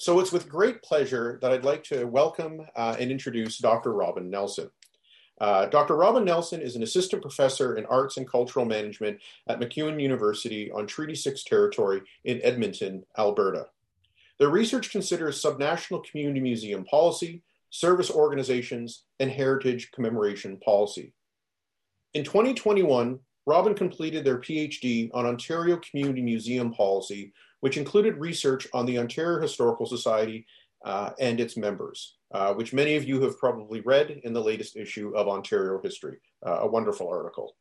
So it's with great pleasure that I'd like to welcome uh, and introduce Dr. Robin Nelson. Uh, Dr. Robin Nelson is an assistant professor in arts and cultural management at MacEwan University on Treaty 6 territory in Edmonton, Alberta. Their research considers subnational community museum policy, service organizations, and heritage commemoration policy. In 2021, Robin completed their PhD on Ontario Community Museum Policy which included research on the Ontario Historical Society uh, and its members, uh, which many of you have probably read in the latest issue of Ontario History, uh, a wonderful article.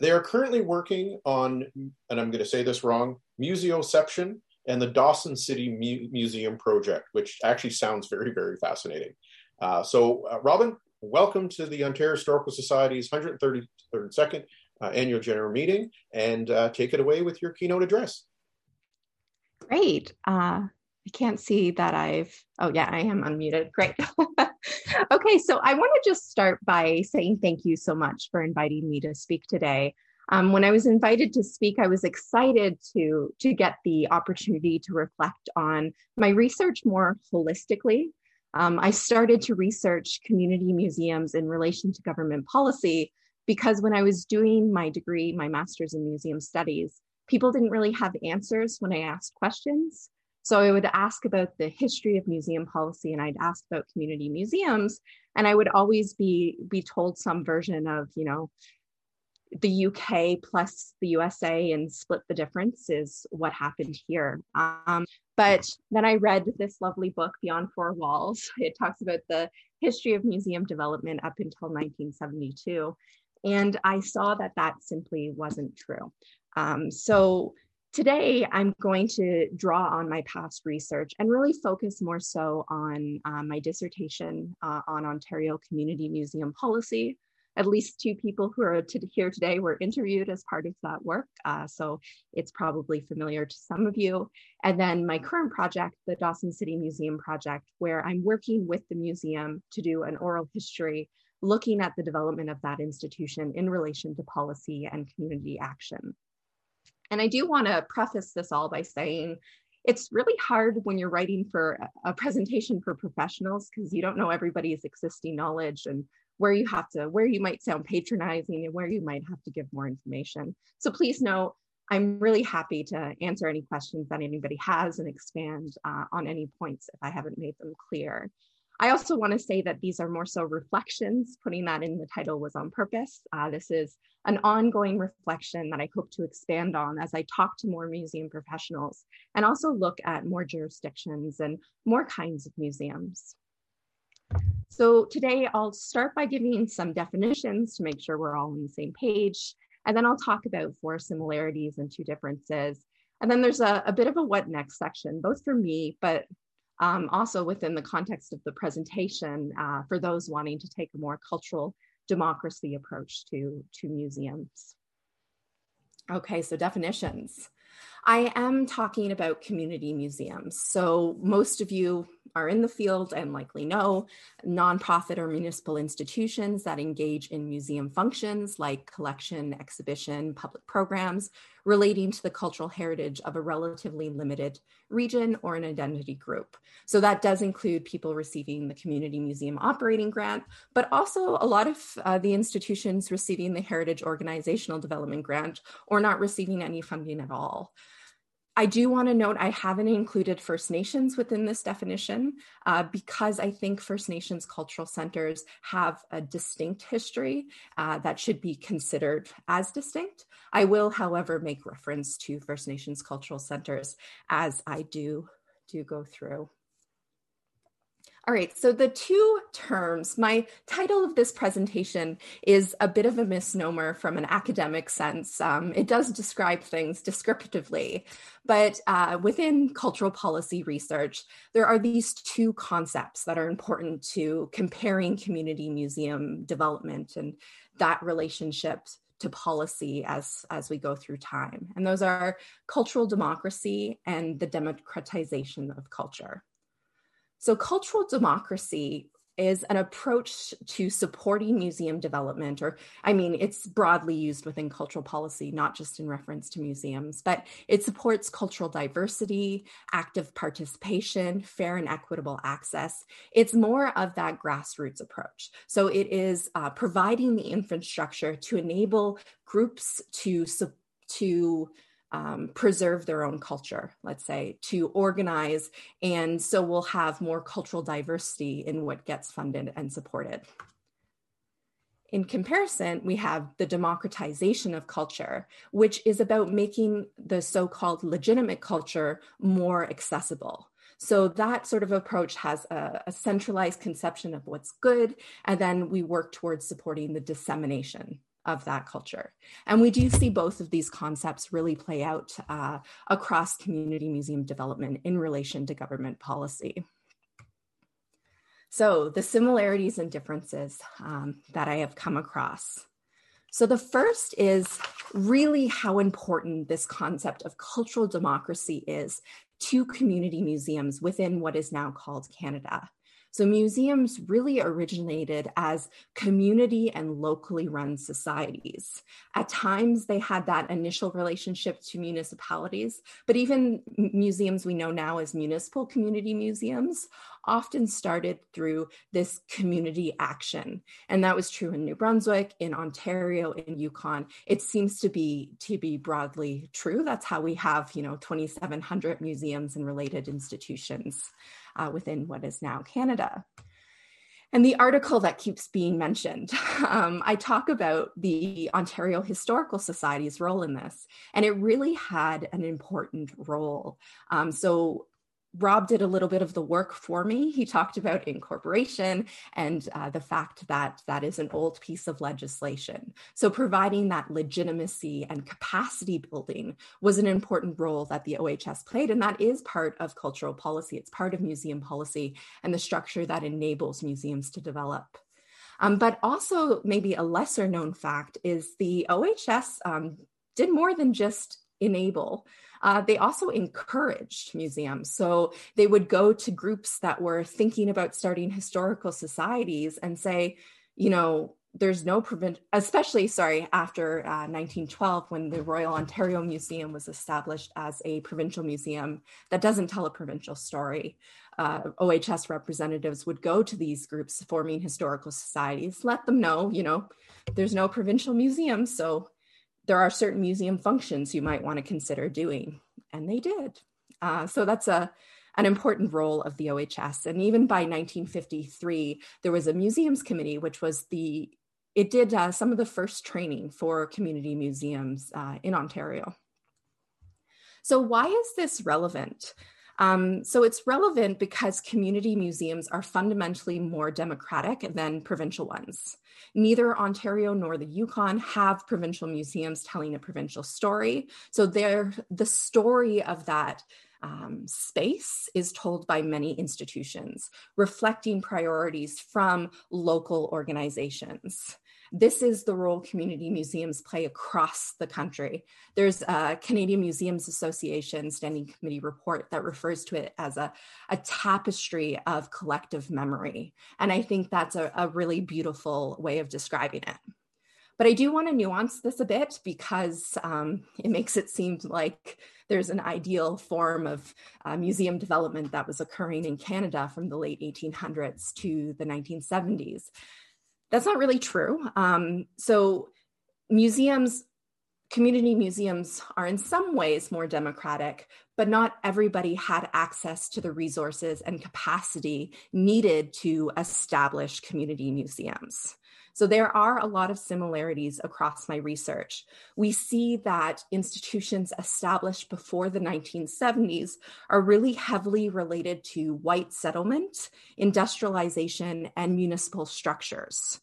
They are currently working on, and I'm going to say this wrong, Museoception and the Dawson City Mu Museum project, which actually sounds very, very fascinating. Uh, so, uh, Robin, welcome to the Ontario Historical Society's 132nd uh, annual general meeting, and take it away with your keynote address. Great. Uh, I can't see that I've, oh yeah, I am unmuted. Great. okay, so I want to just start by saying thank you so much for inviting me to speak today. Um, when I was invited to speak, I was excited to, to get the opportunity to reflect on my research more holistically. Um, I started to research community museums in relation to government policy because when I was doing my degree, my master's in museum studies, people didn't really have answers when I asked questions. So I would ask about the history of museum policy and I'd ask about community museums. And I would always be, be told some version of, you know, the UK plus the USA and split the difference is what happened here. Um, but then I read this lovely book, Beyond Four Walls. It talks about the history of museum development up until 1972. And I saw that that simply wasn't true. Um, so today I'm going to draw on my past research and really focus more so on uh, my dissertation uh, on Ontario Community Museum Policy. At least two people who are to here today were interviewed as part of that work, uh, so it's probably familiar to some of you. And then my current project, the Dawson City Museum Project, where I'm working with the museum to do an oral history looking at the development of that institution in relation to policy and community action. And I do want to preface this all by saying it's really hard when you're writing for a presentation for professionals because you don't know everybody's existing knowledge and where you have to, where you might sound patronizing and where you might have to give more information. So please know I'm really happy to answer any questions that anybody has and expand uh, on any points if I haven't made them clear. I also want to say that these are more so reflections. Putting that in the title was on purpose. Uh, this is an ongoing reflection that I hope to expand on as I talk to more museum professionals and also look at more jurisdictions and more kinds of museums. So today I'll start by giving some definitions to make sure we're all on the same page. And then I'll talk about four similarities and two differences. And then there's a, a bit of a what next section, both for me, but um, also within the context of the presentation uh, for those wanting to take a more cultural democracy approach to, to museums. Okay, so definitions. I am talking about community museums. So most of you are in the field and likely know nonprofit or municipal institutions that engage in museum functions like collection, exhibition, public programs relating to the cultural heritage of a relatively limited region or an identity group. So that does include people receiving the Community Museum Operating Grant, but also a lot of uh, the institutions receiving the Heritage Organizational Development Grant or not receiving any funding at all. I do want to note I haven't included First Nations within this definition uh, because I think First Nations cultural centers have a distinct history uh, that should be considered as distinct. I will, however, make reference to First Nations cultural centers as I do do go through. All right, so the two terms, my title of this presentation is a bit of a misnomer from an academic sense. Um, it does describe things descriptively, but uh, within cultural policy research, there are these two concepts that are important to comparing community museum development and that relationship to policy as as we go through time and those are cultural democracy and the democratization of culture so, cultural democracy is an approach to supporting museum development, or I mean, it's broadly used within cultural policy, not just in reference to museums, but it supports cultural diversity, active participation, fair and equitable access. It's more of that grassroots approach. So it is uh, providing the infrastructure to enable groups to, to um, preserve their own culture, let's say, to organize. And so we'll have more cultural diversity in what gets funded and supported. In comparison, we have the democratization of culture, which is about making the so called legitimate culture more accessible. So that sort of approach has a, a, centralized conception of what's good, and then we work towards supporting the dissemination of that culture. And we do see both of these concepts really play out uh, across community museum development in relation to government policy. So the similarities and differences um, that I have come across. So the first is really how important this concept of cultural democracy is to community museums within what is now called Canada. So museums really originated as community and locally run societies. At times, they had that initial relationship to municipalities, but even museums we know now as municipal community museums often started through this community action. And that was true in New Brunswick, in Ontario, in Yukon. It seems to be to be broadly true. That's how we have, you know, 2,700 museums and related institutions uh, within what is now Canada. And the article that keeps being mentioned, um, I talk about the Ontario Historical Society's role in this, and it really had an important role. Um, so Rob did a little bit of the work for me. He talked about incorporation and uh, the fact that that is an old piece of legislation. So, providing that legitimacy and capacity building was an important role that the OHS played. And that is part of cultural policy, it's part of museum policy and the structure that enables museums to develop. Um, but also, maybe a lesser known fact is the OHS um, did more than just enable. Uh, they also encouraged museums. So they would go to groups that were thinking about starting historical societies and say, you know, there's no prevent, especially sorry, after uh, 1912 when the Royal Ontario Museum was established as a provincial museum that doesn't tell a provincial story. Uh, OHS representatives would go to these groups forming historical societies, let them know, you know, there's no provincial museum, so there are certain museum functions you might want to consider doing. And they did. Uh, so that's a, an important role of the OHS. And even by 1953, there was a museums committee, which was the, it did uh, some of the first training for community museums uh, in Ontario. So, why is this relevant? Um, so it's relevant because community museums are fundamentally more democratic than provincial ones. Neither Ontario nor the Yukon have provincial museums telling a provincial story. So they're the story of that um, space is told by many institutions, reflecting priorities from local organizations. This is the role community museums play across the country. There's a Canadian Museums Association Standing Committee report that refers to it as a, a tapestry of collective memory. And I think that's a, a really beautiful way of describing it. But I do want to nuance this a bit because um, it makes it seem like there's an ideal form of uh, museum development that was occurring in Canada from the late 1800s to the 1970s. That's not really true. Um, so, museums, community museums are in some ways more democratic, but not everybody had access to the resources and capacity needed to establish community museums. So there are a lot of similarities across my research. We see that institutions established before the 1970s are really heavily related to white settlement, industrialization, and municipal structures.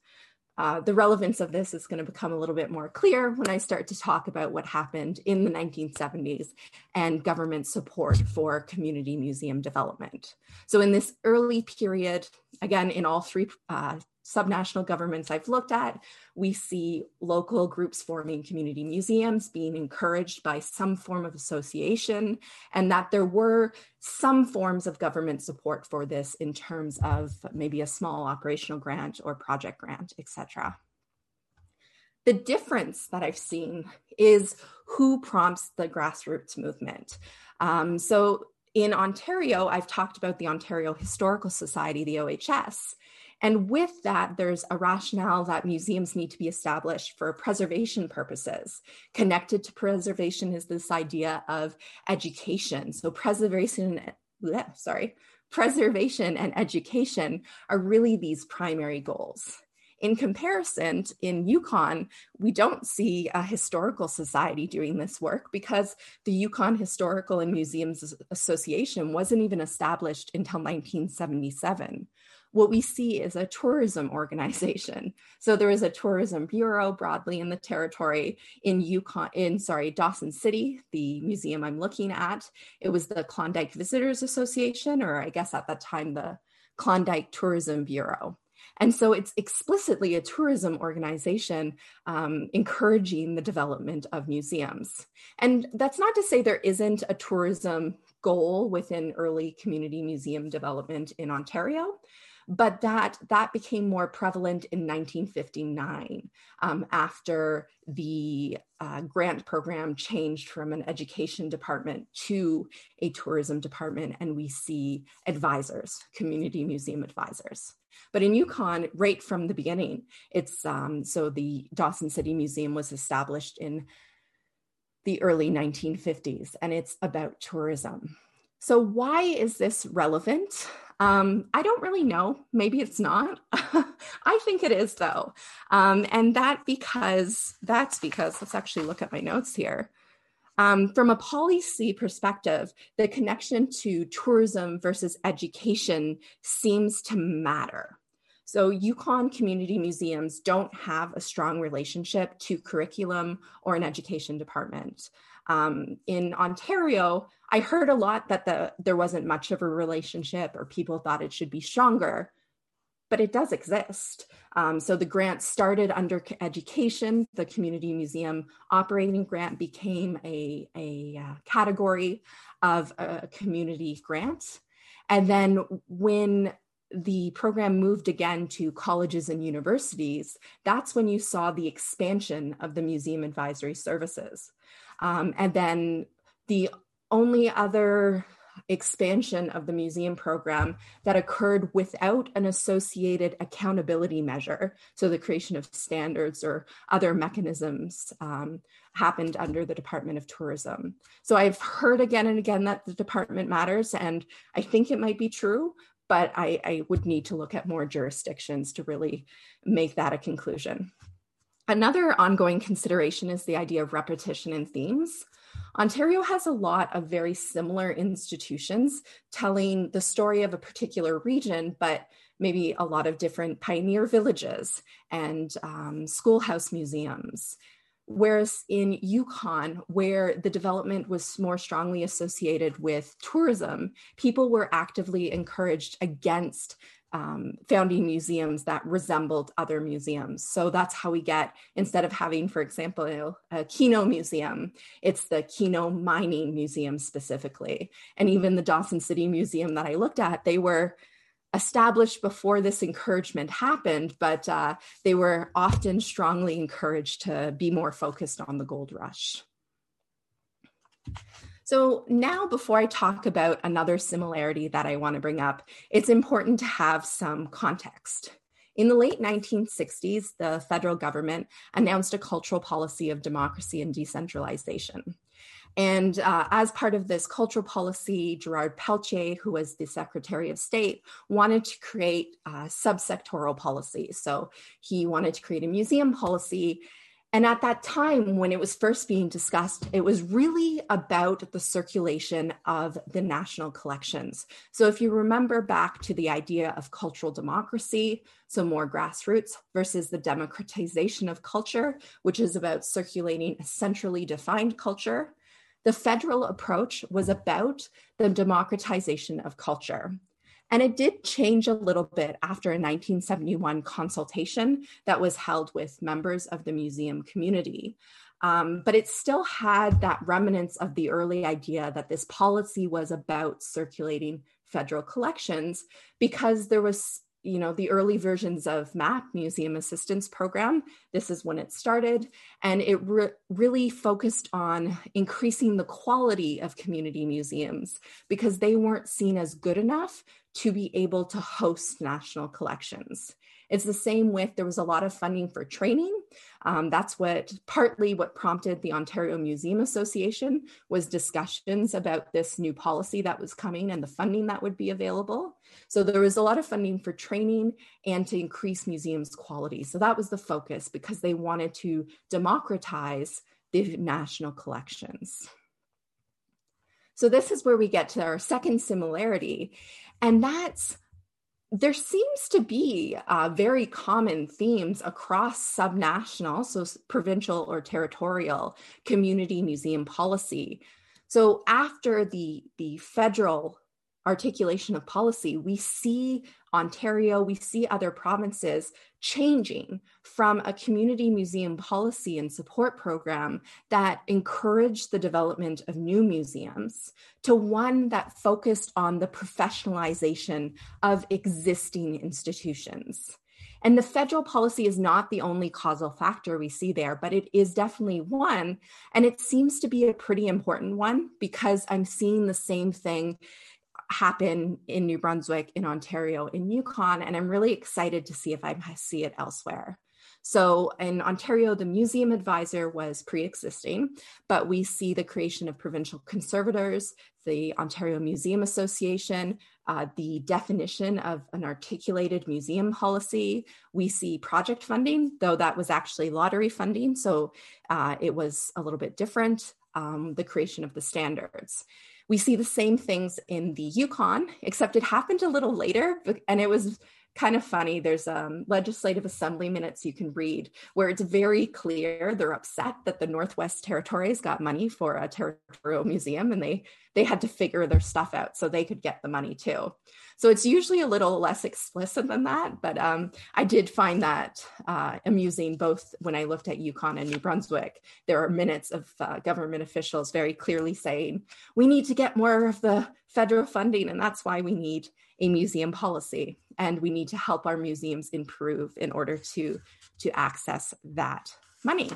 Uh, the relevance of this is going to become a little bit more clear when I start to talk about what happened in the 1970s and government support for community museum development. So, in this early period, again, in all three uh, subnational governments I've looked at, we see local groups forming community museums being encouraged by some form of association, and that there were some forms of government support for this in terms of maybe a small operational grant or project grant, etc. The difference that I've seen is who prompts the grassroots movement. Um, so in Ontario, I've talked about the Ontario Historical Society, the OHS. And with that, there's a rationale that museums need to be established for preservation purposes. Connected to preservation is this idea of education. So preservation, sorry, preservation and education are really these primary goals. In comparison, in Yukon, we don't see a historical society doing this work because the Yukon Historical and Museums Association wasn't even established until 1977 what we see is a tourism organization. So there is a tourism bureau broadly in the territory in Yukon, in sorry, Dawson City, the museum I'm looking at. It was the Klondike Visitors Association, or I guess at that time the Klondike Tourism Bureau. And so it's explicitly a tourism organization um, encouraging the development of museums. And that's not to say there isn't a tourism goal within early community museum development in Ontario but that that became more prevalent in 1959 um, after the uh, grant program changed from an education department to a tourism department and we see advisors community museum advisors. But in yukon right from the beginning it's um, so the dawson city museum was established in the early 1950s and it's about tourism. So why is this relevant um, I don't really know. Maybe it's not. I think it is though. Um, and that because that's because let's actually look at my notes here. Um, from a policy perspective, the connection to tourism versus education seems to matter. So, Yukon community museums don't have a strong relationship to curriculum or an education department. Um, in Ontario, I heard a lot that the there wasn't much of a relationship or people thought it should be stronger, but it does exist. Um, so the grant started under education. The community museum operating grant became a, a uh, category of a community grant. And then when the program moved again to colleges and universities, that's when you saw the expansion of the museum advisory services. Um, and then the only other expansion of the museum program that occurred without an associated accountability measure. So the creation of standards or other mechanisms um, happened under the Department of Tourism. So I've heard again and again that the department matters, and I think it might be true, but I, I would need to look at more jurisdictions to really make that a conclusion. Another ongoing consideration is the idea of repetition in themes. Ontario has a lot of very similar institutions telling the story of a particular region, but maybe a lot of different pioneer villages and um, schoolhouse museums. Whereas in Yukon, where the development was more strongly associated with tourism, people were actively encouraged against um, founding museums that resembled other museums. So that's how we get, instead of having, for example, a Keno Museum, it's the Keno Mining Museum specifically. And even the Dawson City Museum that I looked at, they were established before this encouragement happened, but uh, they were often strongly encouraged to be more focused on the gold rush. So, now before I talk about another similarity that I want to bring up, it's important to have some context. In the late 1960s, the federal government announced a cultural policy of democracy and decentralization. And uh, as part of this cultural policy, Gerard Pelletier, who was the Secretary of State, wanted to create uh, subsectoral policies. So he wanted to create a museum policy and at that time, when it was first being discussed, it was really about the circulation of the national collections. So, if you remember back to the idea of cultural democracy, so more grassroots, versus the democratization of culture, which is about circulating a centrally defined culture, the federal approach was about the democratization of culture. And it did change a little bit after a 1971 consultation that was held with members of the museum community. Um, but it still had that remnants of the early idea that this policy was about circulating federal collections because there was you know the early versions of map museum assistance program this is when it started. And it re- really focused on increasing the quality of community museums because they weren't seen as good enough to be able to host national collections it's the same with there was a lot of funding for training. Um, that's what partly what prompted the Ontario Museum Association was discussions about this new policy that was coming and the funding that would be available. So there was a lot of funding for training and to increase museums quality. So that was the focus because they wanted to democratize the national collections. So this is where we get to our second similarity, and that's there seems to be uh, very common themes across subnational, so provincial or territorial community museum policy. So after the, the federal articulation of policy, we see Ontario, we see other provinces changing from a community museum policy and support program that encouraged the development of new museums to one that focused on the professionalization of existing institutions. And the federal policy is not the only causal factor we see there, but it is definitely one. And it seems to be a pretty important one because I'm seeing the same thing happen in New Brunswick, in Ontario, in Yukon, and I'm really excited to see if I see it elsewhere. So in Ontario, the museum advisor was pre existing, but we see the creation of provincial conservators, the Ontario Museum Association, uh, the definition of an articulated museum policy. We see project funding, though that was actually lottery funding, so uh, it was a little bit different, um, the creation of the standards. We see the same things in the Yukon, except it happened a little later, and it was kind of funny. There's um, legislative assembly minutes you can read where it's very clear they're upset that the Northwest Territories got money for a territorial museum and they they had to figure their stuff out so they could get the money too. So it's usually a little less explicit than that, but um, I did find that uh, amusing both when I looked at Yukon and New Brunswick. There are minutes of uh, government officials very clearly saying, we need to get more of the federal funding, and that's why we need a museum policy and we need to help our museums improve in order to to access that money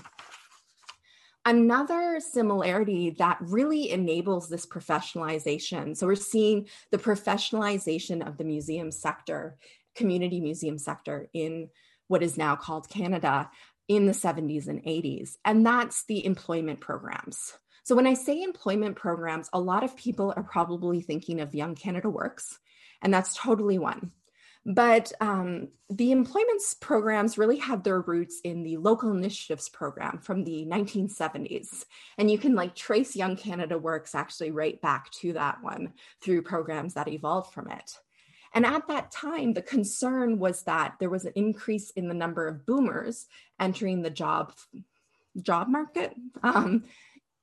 Another similarity that really enables this professionalization. So, we're seeing the professionalization of the museum sector, community museum sector in what is now called Canada in the 70s and 80s. And that's the employment programs. So, when I say employment programs, a lot of people are probably thinking of Young Canada Works, and that's totally one. But um, the employment programs really have their roots in the local initiatives program from the 1970s. And you can like trace Young Canada Works actually right back to that one through programs that evolved from it. And at that time, the concern was that there was an increase in the number of boomers entering the job job market. Um,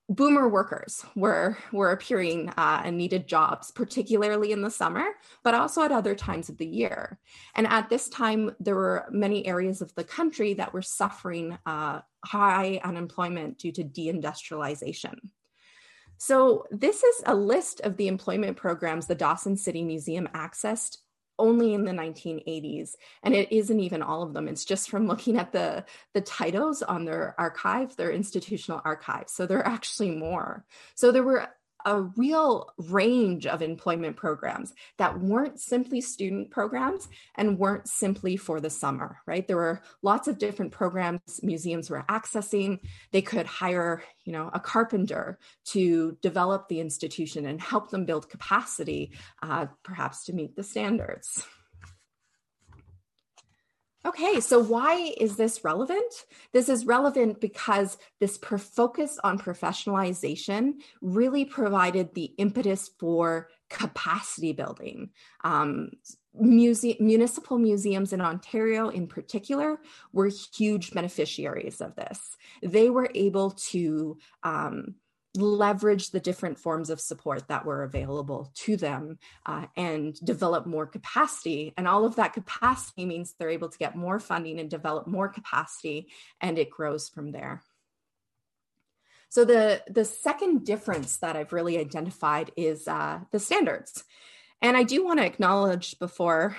boomer workers were were appearing uh, and needed jobs particularly in the summer but also at other times of the year. And at this time there were many areas of the country that were suffering uh, high unemployment due to deindustrialization. So this is a list of the employment programs the dawson city museum accessed only in the 1980s and it isn't even all of them. It's just from looking at the the titles on their archive their institutional archive. So there are actually more. So there were a real range of employment programs that weren't simply student programs and weren't simply for the summer, right? There were lots of different programs museums were accessing. They could hire, you know, a carpenter to develop the institution and help them build capacity, uh, perhaps to meet the standards. Okay, so why is this relevant? This is relevant because this focus on professionalization really provided the impetus for capacity building. Um, muse- municipal museums in Ontario, in particular, were huge beneficiaries of this. They were able to um, leverage the different forms of support that were available to them uh, and develop more capacity. And all of that capacity means they're able to get more funding and develop more capacity, and it grows from there. So the, the second difference that I've really identified is uh, the standards. And I do want to acknowledge before,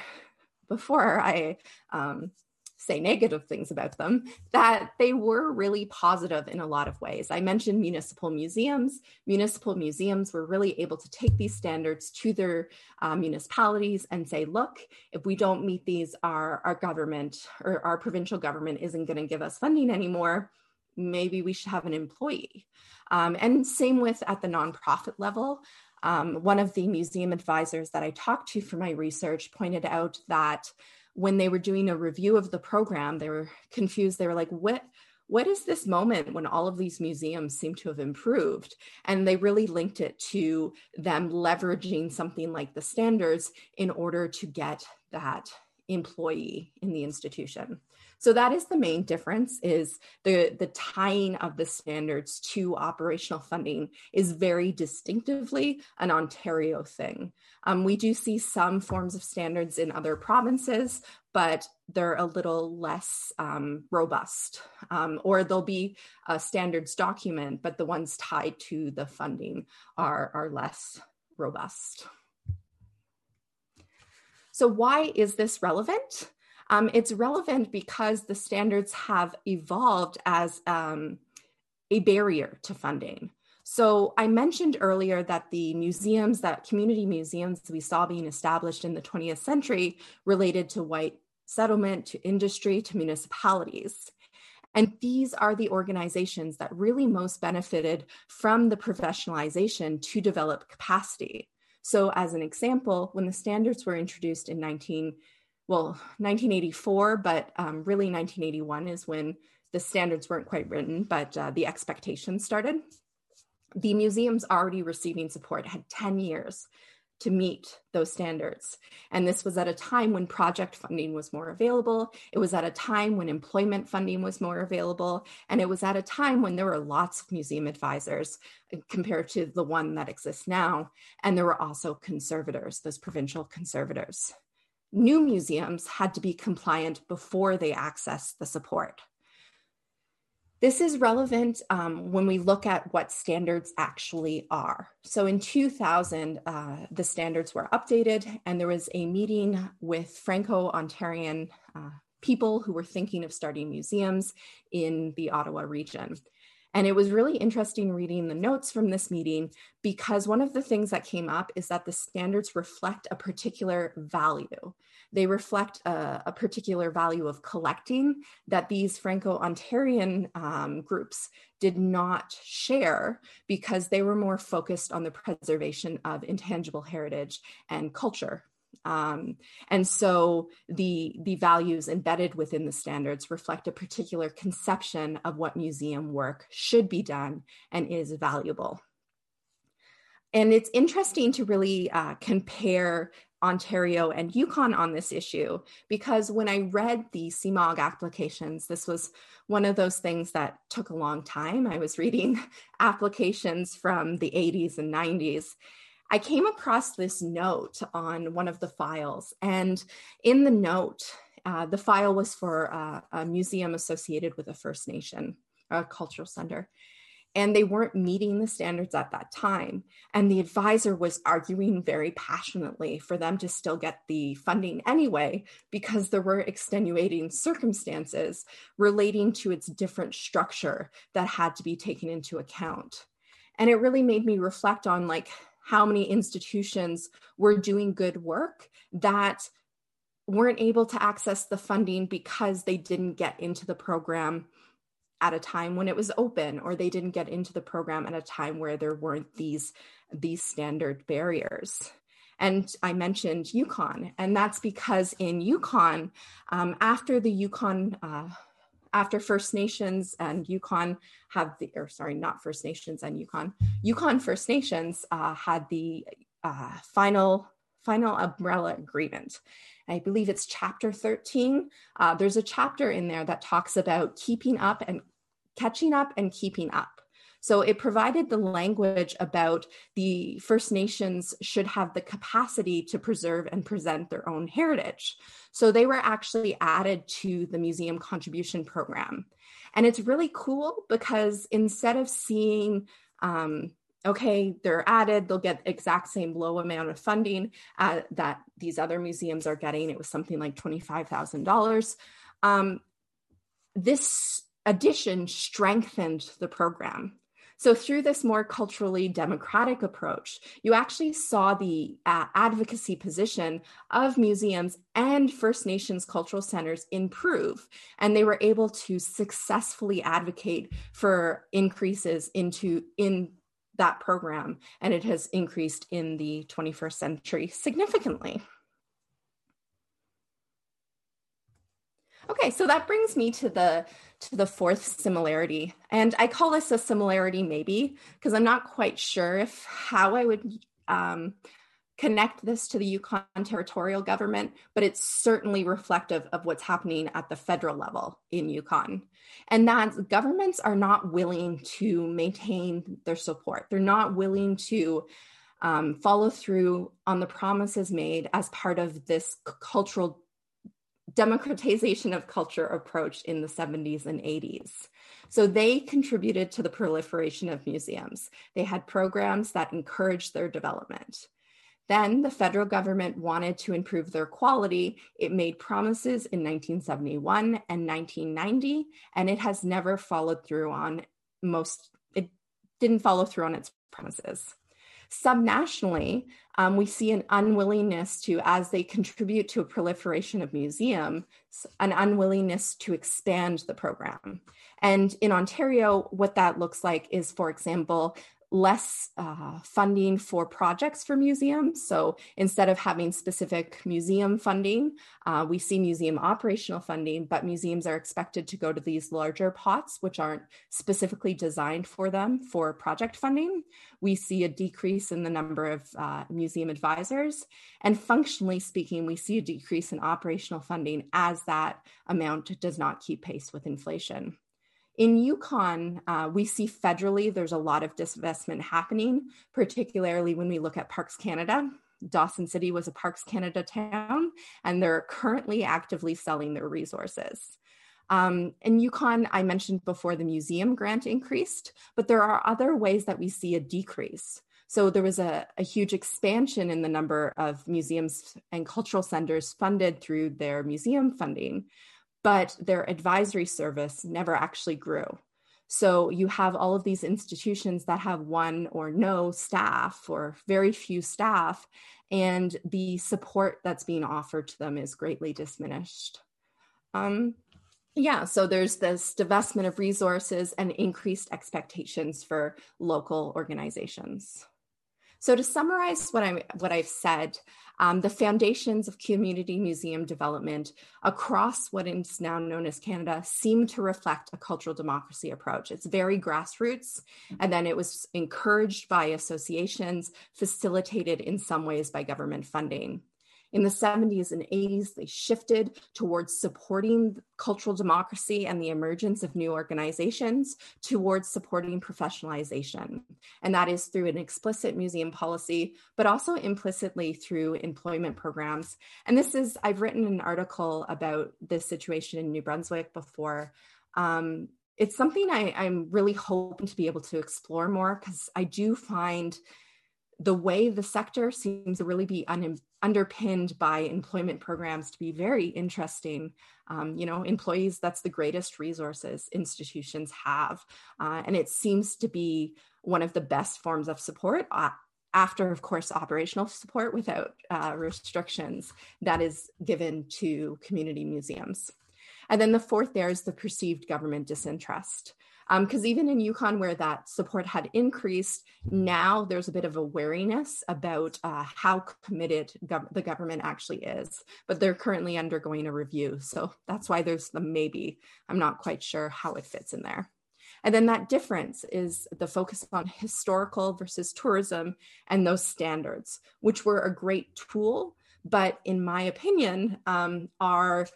before I um, say negative things about them, that they were really positive in a lot of ways. I mentioned municipal museums. Municipal museums were really able to take these standards to their uh, municipalities and say, look, if we don't meet these, our, our government or our provincial government isn't going to give us funding anymore. Maybe we should have an employee. Um, and same with at the nonprofit level. Um, one of the museum advisors that I talked to for my research pointed out that when they were doing a review of the program, they were confused. They were like, what? What is this moment when all of these museums seem to have improved? And they really linked it to them leveraging something like the standards in order to get that employee in the institution. So that is the main difference is the, the tying of the standards to operational funding is very distinctively an Ontario thing. Um, we do see some forms of standards in other provinces, but they're a little less um, robust. Um, or there'll be a standards document, but the ones tied to the funding are, are less robust. So why is this relevant? Um, it's relevant because the standards have evolved as um, a barrier to funding. So I mentioned earlier that the museums, that community museums we saw being established in the 20th century related to white settlement, to industry, to municipalities. And these are the organizations that really most benefited from the professionalization to develop capacity. So, as an example, when the standards were introduced in 19 well, 1984, but um, really 1981 is when the standards weren't quite written, but uh, the expectations started. The museums already receiving support had 10 years to meet those standards. And this was at a time when project funding was more available. It was at a time when employment funding was more available. And it was at a time when there were lots of museum advisors uh, compared to the one that exists now. And there were also conservators, those provincial conservators new museums had to be compliant before they accessed the support. This is relevant um, when we look at what standards actually are. So in 2000, uh, the standards were updated, and there was a meeting with Franco Ontarian uh, people who were thinking of starting museums in the Ottawa region. And it was really interesting reading the notes from this meeting because one of the things that came up is that the standards reflect a particular value. They reflect a, a particular value of collecting that these Franco Ontarian um, groups did not share because they were more focused on the preservation of intangible heritage and culture um, and so the, the values embedded within the standards reflect a particular conception of what museum work should be done and is valuable. And it's interesting to really uh, compare Ontario and Yukon on this issue because when I read the CMOG applications, this was one of those things that took a long time. I was reading applications from the 80s and 90s, I came across this note on one of the files. And in the note, uh, the file was for uh, a museum associated with a First Nation, a cultural center. And they weren't meeting the standards at that time. And the advisor was arguing very passionately for them to still get the funding anyway, because there were extenuating circumstances relating to its different structure that had to be taken into account. And it really made me reflect on like how many institutions were doing good work that weren't able to access the funding because they didn't get into the program at a time when it was open or they didn't get into the program at a time where there weren't these these standard barriers. And I mentioned Yukon, and that's because in Yukon, um, after the Yukon uh, after First Nations and Yukon have the, or sorry, not First Nations and Yukon, Yukon First Nations uh, had the uh, final final umbrella agreement. I believe it's chapter 13. Uh, there's a chapter in there that talks about keeping up and catching up and keeping up. So it provided the language about the First Nations should have the capacity to preserve and present their own heritage. So they were actually added to the museum contribution program. And it's really cool because instead of seeing, um, okay, they're added, they'll get exact same low amount of funding uh, that these other museums are getting. It was something like $25,000. Um, this addition strengthened the program. So, through this more culturally democratic approach, you actually saw the uh, advocacy position of museums and First Nations cultural centers improve, and they were able to successfully advocate for increases into in that program, and it has increased in the 21st century significantly. Okay, so that brings me to the to the fourth similarity. And I call this a similarity maybe because I'm not quite sure if how I would um, connect this to the Yukon territorial government, but it's certainly reflective of what's happening at the federal level in Yukon. And that governments are not willing to maintain their support. They're not willing to um, follow through on the promises made as part of this cultural democratization of culture approach in the 70s and 80s. So they contributed to the proliferation of museums. They had programs that encouraged their development. Then the federal government wanted to improve their quality. It made promises in 1971 and 1990, and it has never followed through on most, it didn't follow through on its promises. Subnationally, um, we see an unwillingness to, as they contribute to a proliferation of museums, an unwillingness to expand the program. And in Ontario, what that looks like is, for example, less uh, funding for projects for museums. So instead of having specific museum funding, uh, we see museum operational funding, but museums are expected to go to these larger pots, which aren't specifically designed for them for project funding. We see a decrease in the number of uh, museum advisors. And functionally speaking, we see a decrease in operational funding as that amount does not keep pace with inflation. In Yukon, uh, we see federally there's a lot of disinvestment happening, particularly when we look at Parks Canada. Dawson City was a Parks Canada town, and they're currently actively selling their resources. Um, in Yukon, I mentioned before the museum grant increased, but there are other ways that we see a decrease. So there was a, a, huge expansion in the number of museums and cultural centers funded through their museum funding but their advisory service never actually grew. So you have all of these institutions that have one or no staff or very few staff, and the support that's being offered to them is greatly diminished. Um, yeah, so there's this divestment of resources and increased expectations for local organizations. So to summarize what I'm what I've said, um, the foundations of community museum development across what is now known as Canada seem to reflect a cultural democracy approach. It's very grassroots, and then it was encouraged by associations, facilitated in some ways by government funding. In the 70s and 80s, they shifted towards supporting cultural democracy and the emergence of new organizations towards supporting professionalization. And that is through an explicit museum policy, but also implicitly through employment programs. And this is, I've written an article about this situation in New Brunswick before. Um, it's something I, I'm really hoping to be able to explore more because I do find the way the sector seems to really be un- underpinned by employment programs to be very interesting. Um, you know, employees, that's the greatest resources institutions have. Uh, and it seems to be one of the best forms of support. Uh, after, of course, operational support without uh, restrictions that is given to community museums. And then the fourth there is the perceived government disinterest. Because um, even in Yukon, where that support had increased, now there's a bit of a wariness about uh, how committed gov- the government actually is. But they're currently undergoing a review. So that's why there's the maybe. I'm not quite sure how it fits in there. And then that difference is the focus on historical versus tourism and those standards, which were a great tool, but in my opinion, um, are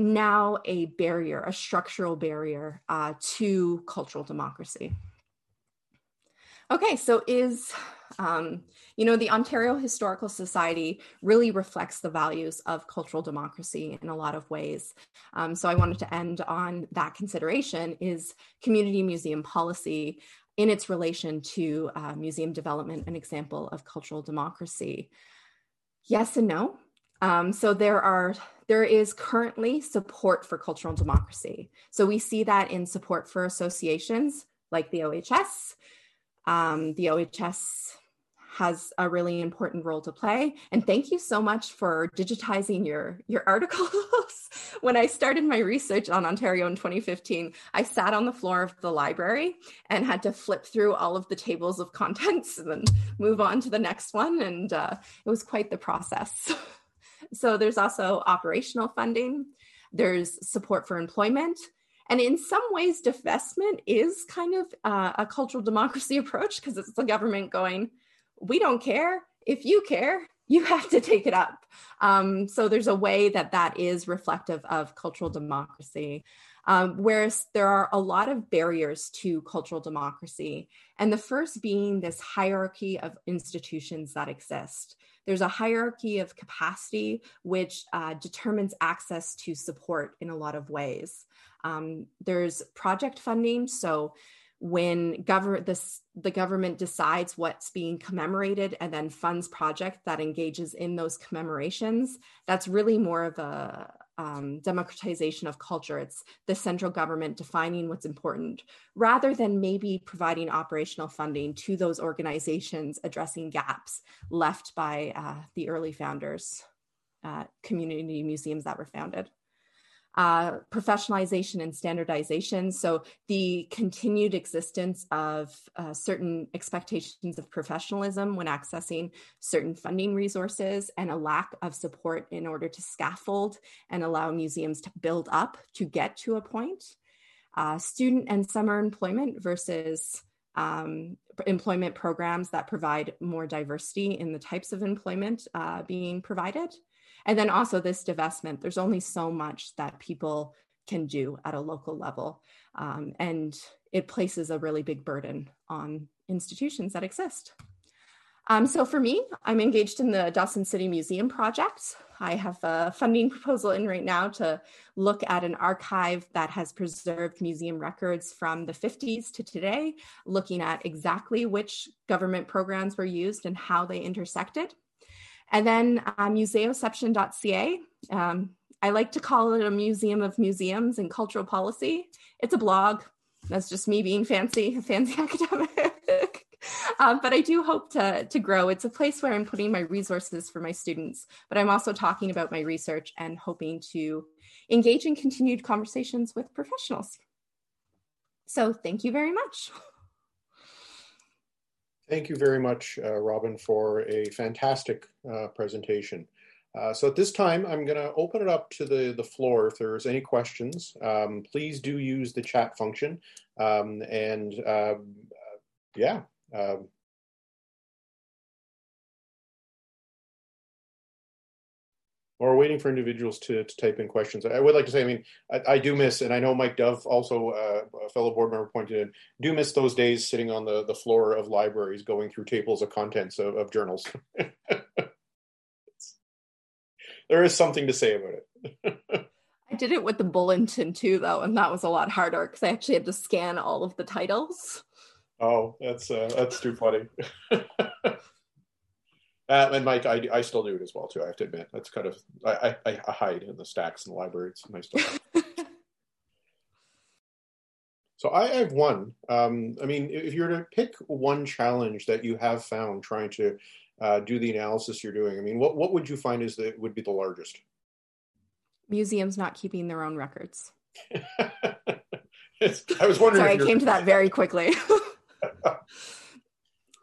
now a barrier, a structural barrier uh, to cultural democracy. Okay, so is um, you know the Ontario Historical Society really reflects the values of cultural democracy in a lot of ways. Um, so I wanted to end on that consideration: is community museum policy in its relation to uh, museum development an example of cultural democracy? Yes and no. Um, so there are there is currently support for cultural democracy. So we see that in support for associations like the OHS. Um, the OHS has a really important role to play. And thank you so much for digitizing your, your articles. when I started my research on Ontario in 2015, I sat on the floor of the library and had to flip through all of the tables of contents and then move on to the next one. And uh, it was quite the process. so there's also operational funding, there's support for employment. And in some ways, divestment is kind of uh, a cultural democracy approach because it's the government going, we don't care. If you care, you have to take it up. Um, so there's a way that that is reflective of cultural democracy. Um, whereas there are a lot of barriers to cultural democracy. And the first being this hierarchy of institutions that exist. There's a hierarchy of capacity which uh, determines access to support in a lot of ways. Um, there's project funding. So when government this the government decides what's being commemorated and then funds project that engages in those commemorations that's really more of a um, democratization of culture. It's the central government defining what's important rather than maybe providing operational funding to those organizations addressing gaps left by uh, the early founders uh, community museums that were founded uh, professionalization and standardization. So, the continued existence of uh, certain expectations of professionalism when accessing certain funding resources, and a lack of support in order to scaffold and allow museums to build up to get to a point. Uh, student and summer employment versus um, employment programs that provide more diversity in the types of employment uh, being provided. And then also this divestment, there's only so much that people can do at a local level. Um, and it places a really big burden on institutions that exist. Um, so for me, I'm engaged in the Dawson City Museum project. I have a funding proposal in right now to look at an archive that has preserved museum records from the 50s to today, looking at exactly which government programs were used and how they intersected. And then uh, museoception.ca. Um, I like to call it a museum of museums and cultural policy. It's a blog. That's just me being fancy, a fancy academic. um, but I do hope to, to grow. It's a place where I'm putting my resources for my students, but I'm also talking about my research and hoping to engage in continued conversations with professionals. So thank you very much. Thank you very much, uh, Robin, for a fantastic uh, presentation. Uh, so at this time, I'm going to open it up to the, the floor. If there's any questions, um, please do use the chat function. Um, and um, yeah, Or waiting for individuals to, to type in questions. I would like to say, I mean, I, I do miss, and I know Mike Dove, also uh, a fellow board member, pointed in, do miss those days sitting on the, the floor of libraries going through tables of contents of, of journals. there is something to say about it. I did it with the bulletin too, though, and that was a lot harder because I actually had to scan all of the titles. Oh, that's uh, that's too funny. Uh, and Mike, I, I still do it as well too. I have to admit, that's kind of I, I, I hide in the stacks in the library. It's nice so I have one. Um, I mean, if you were to pick one challenge that you have found trying to uh, do the analysis you're doing, I mean, what what would you find is that would be the largest? Museums not keeping their own records. I was wondering. Sorry, I came to that very quickly.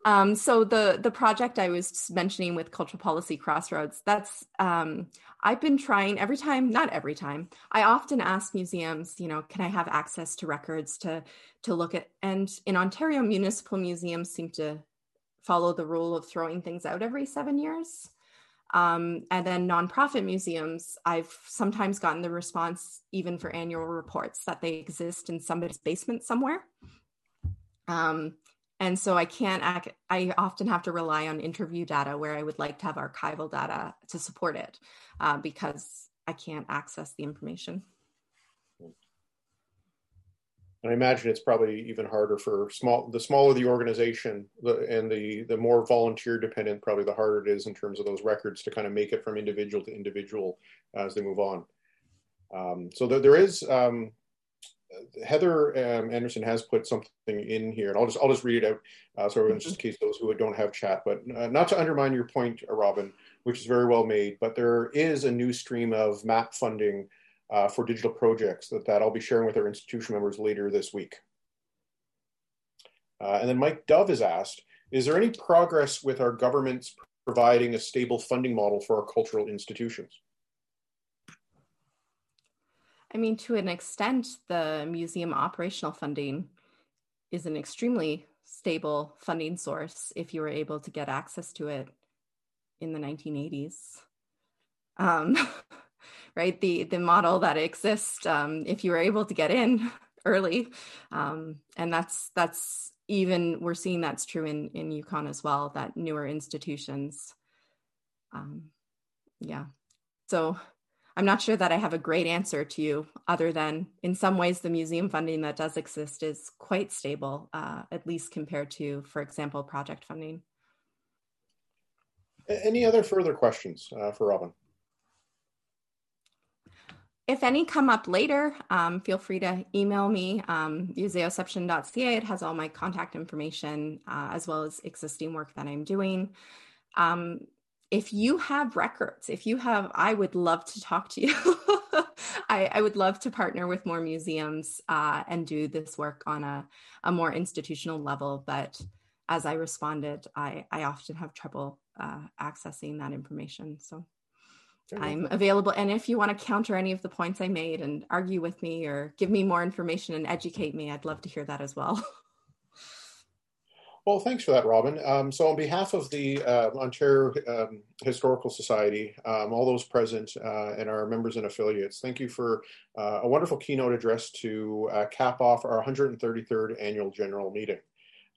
Um, so the the project I was mentioning with Cultural Policy Crossroads, that's um, I've been trying every time, not every time. I often ask museums, you know, can I have access to records to to look at? And in Ontario, municipal museums seem to follow the rule of throwing things out every seven years. Um, and then nonprofit museums, I've sometimes gotten the response, even for annual reports, that they exist in somebody's basement somewhere. Um, and so I can't act, I often have to rely on interview data where I would like to have archival data to support it uh, because I can't access the information. And I imagine it's probably even harder for small. The smaller the organization, the, and the the more volunteer dependent, probably the harder it is in terms of those records to kind of make it from individual to individual as they move on. Um, so there, there is um, Heather um, Anderson has put something in here, and I'll just I'll just read it out, uh, so mm-hmm. just in case those who don't have chat. But uh, not to undermine your point, uh, Robin, which is very well made. But there is a new stream of MAP funding uh, for digital projects that, that I'll be sharing with our institution members later this week. Uh, and then Mike Dove has asked, is there any progress with our governments providing a stable funding model for our cultural institutions? I mean, to an extent, the museum operational funding is an extremely stable funding source if you were able to get access to it in the 1980s. Um, right, the the model that exists, um, if you were able to get in early, um, and that's that's even we're seeing that's true in in Yukon as well. That newer institutions, um, yeah. So I'm not sure that I have a great answer to you, other than in some ways, the museum funding that does exist is quite stable, uh, at least compared to, for example, project funding. Any other further questions uh, for Robin? If any come up later, um, feel free to email me, um, museoception.ca. It has all my contact information uh, as well as existing work that I'm doing. Um, if you have records, if you have, I would love to talk to you. I, I, would love to partner with more museums uh, and do this work on a, a more institutional level. But as I responded, I, I often have trouble uh, accessing that information. So I'm available. And if you want to counter any of the points I made and argue with me or give me more information and educate me, I'd love to hear that as well. Well, thanks for that, Robin. Um, so, on behalf of the uh, Ontario um, Historical Society, um, all those present, uh, and our members and affiliates, thank you for uh, a wonderful keynote address to uh, cap off our 133rd annual general meeting.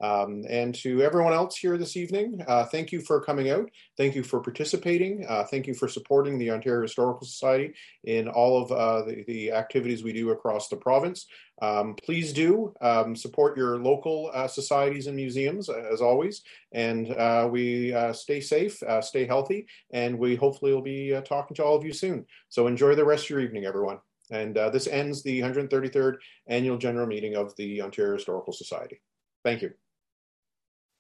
Um, and to everyone else here this evening, uh, thank you for coming out. Thank you for participating. Uh, thank you for supporting the Ontario Historical Society in all of uh, the, the, activities we do across the province. Um, please do um, support your local uh, societies and museums, uh, as always. And uh, we stay safe, stay healthy, and we hopefully will be talking to all of you soon. So enjoy the rest of your evening, everyone. And this ends the 133rd Annual General Meeting of the Ontario Historical Society. Thank you.